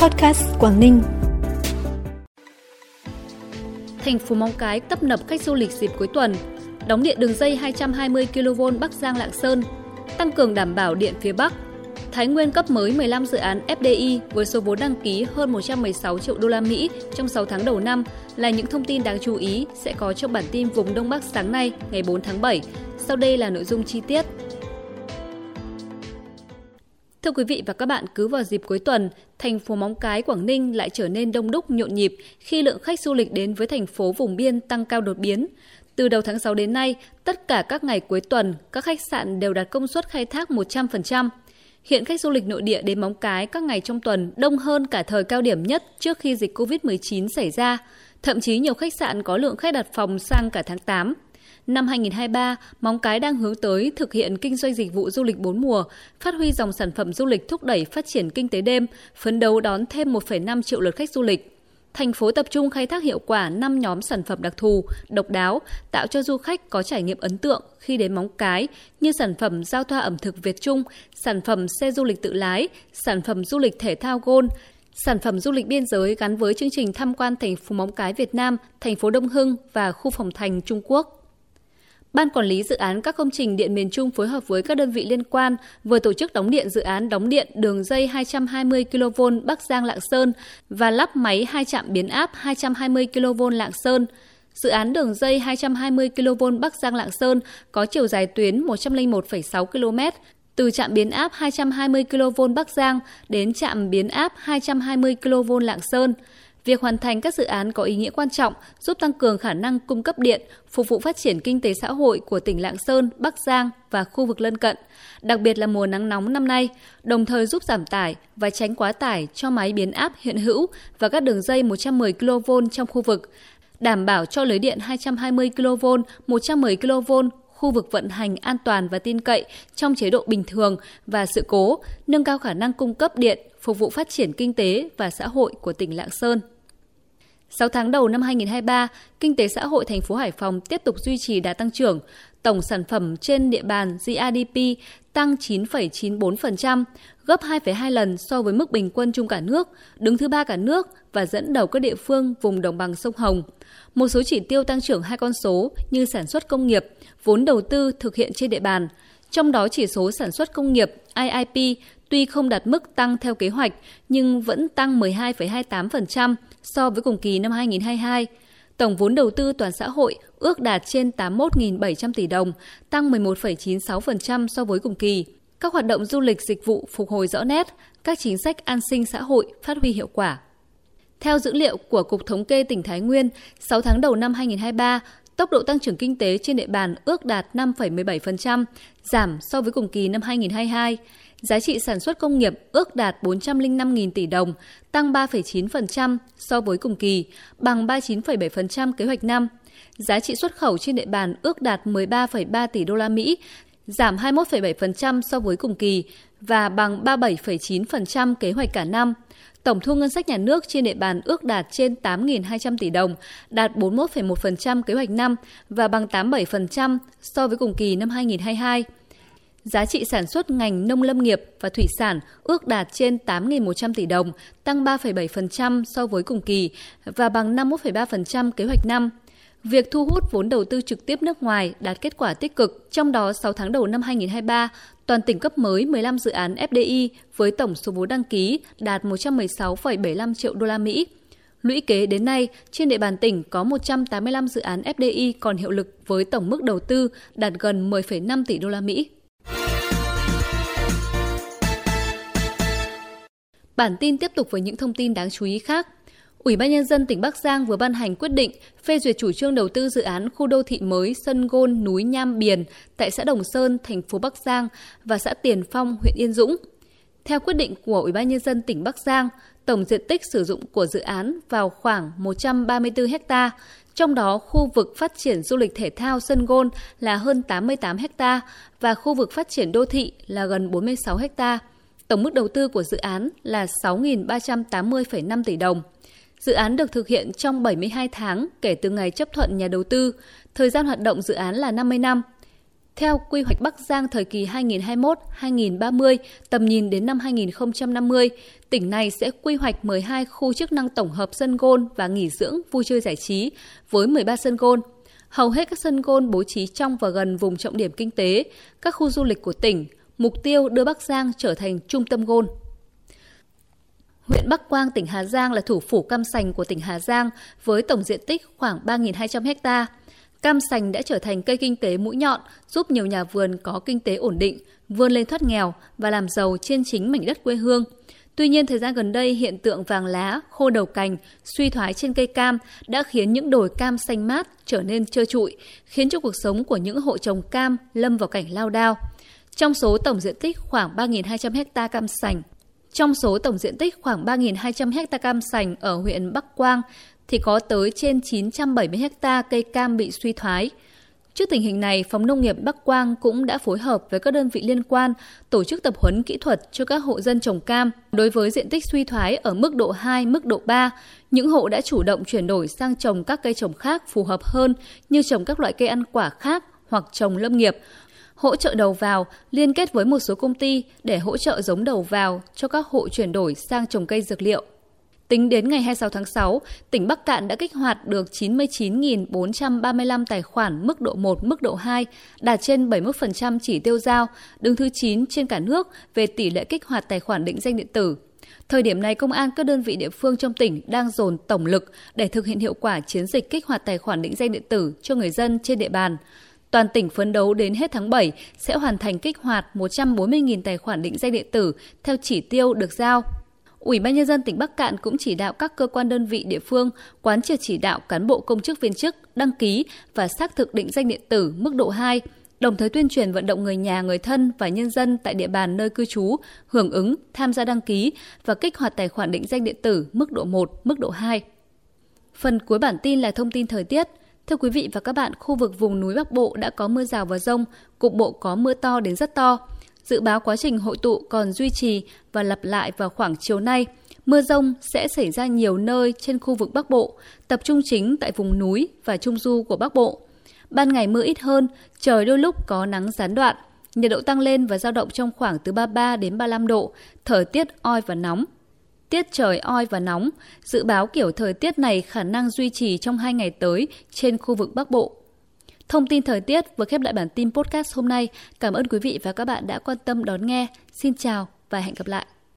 Podcast Quảng Ninh. Thành phố Móng Cái tấp nập khách du lịch dịp cuối tuần, đóng điện đường dây 220 kV Bắc Giang Lạng Sơn, tăng cường đảm bảo điện phía Bắc. Thái Nguyên cấp mới 15 dự án FDI với số vốn đăng ký hơn 116 triệu đô la Mỹ trong 6 tháng đầu năm là những thông tin đáng chú ý sẽ có trong bản tin vùng Đông Bắc sáng nay ngày 4 tháng 7. Sau đây là nội dung chi tiết. Thưa quý vị và các bạn, cứ vào dịp cuối tuần, thành phố Móng Cái, Quảng Ninh lại trở nên đông đúc nhộn nhịp khi lượng khách du lịch đến với thành phố vùng biên tăng cao đột biến. Từ đầu tháng 6 đến nay, tất cả các ngày cuối tuần, các khách sạn đều đạt công suất khai thác 100%. Hiện khách du lịch nội địa đến Móng Cái các ngày trong tuần đông hơn cả thời cao điểm nhất trước khi dịch COVID-19 xảy ra. Thậm chí nhiều khách sạn có lượng khách đặt phòng sang cả tháng 8. Năm 2023, Móng Cái đang hướng tới thực hiện kinh doanh dịch vụ du lịch bốn mùa, phát huy dòng sản phẩm du lịch thúc đẩy phát triển kinh tế đêm, phấn đấu đón thêm 1,5 triệu lượt khách du lịch. Thành phố tập trung khai thác hiệu quả 5 nhóm sản phẩm đặc thù, độc đáo, tạo cho du khách có trải nghiệm ấn tượng khi đến Móng Cái như sản phẩm giao thoa ẩm thực Việt Trung, sản phẩm xe du lịch tự lái, sản phẩm du lịch thể thao Gôn, sản phẩm du lịch biên giới gắn với chương trình tham quan thành phố Móng Cái Việt Nam, thành phố Đông Hưng và khu phòng thành Trung Quốc. Ban quản lý dự án các công trình điện miền Trung phối hợp với các đơn vị liên quan vừa tổ chức đóng điện dự án đóng điện đường dây 220 kV Bắc Giang Lạng Sơn và lắp máy hai trạm biến áp 220 kV Lạng Sơn. Dự án đường dây 220 kV Bắc Giang Lạng Sơn có chiều dài tuyến 101,6 km, từ trạm biến áp 220 kV Bắc Giang đến trạm biến áp 220 kV Lạng Sơn. Việc hoàn thành các dự án có ý nghĩa quan trọng giúp tăng cường khả năng cung cấp điện, phục vụ phát triển kinh tế xã hội của tỉnh Lạng Sơn, Bắc Giang và khu vực lân cận, đặc biệt là mùa nắng nóng năm nay, đồng thời giúp giảm tải và tránh quá tải cho máy biến áp hiện hữu và các đường dây 110 kV trong khu vực, đảm bảo cho lưới điện 220 kV, 110 kV khu vực vận hành an toàn và tin cậy trong chế độ bình thường và sự cố, nâng cao khả năng cung cấp điện, phục vụ phát triển kinh tế và xã hội của tỉnh Lạng Sơn. 6 tháng đầu năm 2023, kinh tế xã hội thành phố Hải Phòng tiếp tục duy trì đà tăng trưởng. Tổng sản phẩm trên địa bàn GRDP tăng 9,94%, gấp 2,2 lần so với mức bình quân chung cả nước, đứng thứ ba cả nước và dẫn đầu các địa phương vùng đồng bằng sông Hồng. Một số chỉ tiêu tăng trưởng hai con số như sản xuất công nghiệp, vốn đầu tư thực hiện trên địa bàn. Trong đó chỉ số sản xuất công nghiệp IIP tuy không đạt mức tăng theo kế hoạch nhưng vẫn tăng 12,28% so với cùng kỳ năm 2022. Tổng vốn đầu tư toàn xã hội ước đạt trên 81.700 tỷ đồng, tăng 11,96% so với cùng kỳ. Các hoạt động du lịch dịch vụ phục hồi rõ nét, các chính sách an sinh xã hội phát huy hiệu quả. Theo dữ liệu của Cục Thống kê tỉnh Thái Nguyên, 6 tháng đầu năm 2023, tốc độ tăng trưởng kinh tế trên địa bàn ước đạt 5,17%, giảm so với cùng kỳ năm 2022. Giá trị sản xuất công nghiệp ước đạt 405.000 tỷ đồng, tăng 3,9% so với cùng kỳ, bằng 39,7% kế hoạch năm. Giá trị xuất khẩu trên địa bàn ước đạt 13,3 tỷ đô la Mỹ, giảm 21,7% so với cùng kỳ và bằng 37,9% kế hoạch cả năm. Tổng thu ngân sách nhà nước trên địa bàn ước đạt trên 8.200 tỷ đồng, đạt 41,1% kế hoạch năm và bằng 87% so với cùng kỳ năm 2022. Giá trị sản xuất ngành nông lâm nghiệp và thủy sản ước đạt trên 8.100 tỷ đồng, tăng 3,7% so với cùng kỳ và bằng 51,3% kế hoạch năm. Việc thu hút vốn đầu tư trực tiếp nước ngoài đạt kết quả tích cực, trong đó 6 tháng đầu năm 2023, toàn tỉnh cấp mới 15 dự án FDI với tổng số vốn đăng ký đạt 116,75 triệu đô la Mỹ. Lũy kế đến nay, trên địa bàn tỉnh có 185 dự án FDI còn hiệu lực với tổng mức đầu tư đạt gần 10,5 tỷ đô la Mỹ. Bản tin tiếp tục với những thông tin đáng chú ý khác. Ủy ban Nhân dân tỉnh Bắc Giang vừa ban hành quyết định phê duyệt chủ trương đầu tư dự án khu đô thị mới Sân Gôn núi Nham Biển tại xã Đồng Sơn, thành phố Bắc Giang và xã Tiền Phong, huyện Yên Dũng. Theo quyết định của Ủy ban Nhân dân tỉnh Bắc Giang, tổng diện tích sử dụng của dự án vào khoảng 134 ha, trong đó khu vực phát triển du lịch thể thao Sân Gôn là hơn 88 ha và khu vực phát triển đô thị là gần 46 ha. Tổng mức đầu tư của dự án là 6.380,5 tỷ đồng. Dự án được thực hiện trong 72 tháng kể từ ngày chấp thuận nhà đầu tư, thời gian hoạt động dự án là 50 năm. Theo quy hoạch Bắc Giang thời kỳ 2021-2030, tầm nhìn đến năm 2050, tỉnh này sẽ quy hoạch 12 khu chức năng tổng hợp sân gôn và nghỉ dưỡng vui chơi giải trí với 13 sân gôn. Hầu hết các sân gôn bố trí trong và gần vùng trọng điểm kinh tế, các khu du lịch của tỉnh, mục tiêu đưa Bắc Giang trở thành trung tâm gôn. Huyện Bắc Quang, tỉnh Hà Giang là thủ phủ cam sành của tỉnh Hà Giang với tổng diện tích khoảng 3.200 ha. Cam sành đã trở thành cây kinh tế mũi nhọn, giúp nhiều nhà vườn có kinh tế ổn định, vươn lên thoát nghèo và làm giàu trên chính mảnh đất quê hương. Tuy nhiên, thời gian gần đây, hiện tượng vàng lá, khô đầu cành, suy thoái trên cây cam đã khiến những đồi cam xanh mát trở nên trơ trụi, khiến cho cuộc sống của những hộ trồng cam lâm vào cảnh lao đao. Trong số tổng diện tích khoảng 3.200 ha cam sành, trong số tổng diện tích khoảng 3.200 ha cam sành ở huyện Bắc Quang thì có tới trên 970 ha cây cam bị suy thoái. Trước tình hình này, Phòng Nông nghiệp Bắc Quang cũng đã phối hợp với các đơn vị liên quan tổ chức tập huấn kỹ thuật cho các hộ dân trồng cam. Đối với diện tích suy thoái ở mức độ 2, mức độ 3, những hộ đã chủ động chuyển đổi sang trồng các cây trồng khác phù hợp hơn như trồng các loại cây ăn quả khác hoặc trồng lâm nghiệp, hỗ trợ đầu vào liên kết với một số công ty để hỗ trợ giống đầu vào cho các hộ chuyển đổi sang trồng cây dược liệu. Tính đến ngày 26 tháng 6, tỉnh Bắc Cạn đã kích hoạt được 99.435 tài khoản mức độ 1, mức độ 2, đạt trên 71% chỉ tiêu giao, đứng thứ 9 trên cả nước về tỷ lệ kích hoạt tài khoản định danh điện tử. Thời điểm này, công an các đơn vị địa phương trong tỉnh đang dồn tổng lực để thực hiện hiệu quả chiến dịch kích hoạt tài khoản định danh điện tử cho người dân trên địa bàn. Toàn tỉnh phấn đấu đến hết tháng 7 sẽ hoàn thành kích hoạt 140.000 tài khoản định danh điện tử theo chỉ tiêu được giao. Ủy ban nhân dân tỉnh Bắc Cạn cũng chỉ đạo các cơ quan đơn vị địa phương quán triệt chỉ đạo cán bộ công chức viên chức đăng ký và xác thực định danh điện tử mức độ 2, đồng thời tuyên truyền vận động người nhà, người thân và nhân dân tại địa bàn nơi cư trú hưởng ứng, tham gia đăng ký và kích hoạt tài khoản định danh điện tử mức độ 1, mức độ 2. Phần cuối bản tin là thông tin thời tiết. Thưa quý vị và các bạn, khu vực vùng núi Bắc Bộ đã có mưa rào và rông, cục bộ có mưa to đến rất to. Dự báo quá trình hội tụ còn duy trì và lặp lại vào khoảng chiều nay. Mưa rông sẽ xảy ra nhiều nơi trên khu vực Bắc Bộ, tập trung chính tại vùng núi và trung du của Bắc Bộ. Ban ngày mưa ít hơn, trời đôi lúc có nắng gián đoạn. Nhiệt độ tăng lên và dao động trong khoảng từ 33 đến 35 độ, thời tiết oi và nóng. Tiết trời oi và nóng, dự báo kiểu thời tiết này khả năng duy trì trong hai ngày tới trên khu vực Bắc Bộ. Thông tin thời tiết vừa khép lại bản tin podcast hôm nay. Cảm ơn quý vị và các bạn đã quan tâm đón nghe. Xin chào và hẹn gặp lại.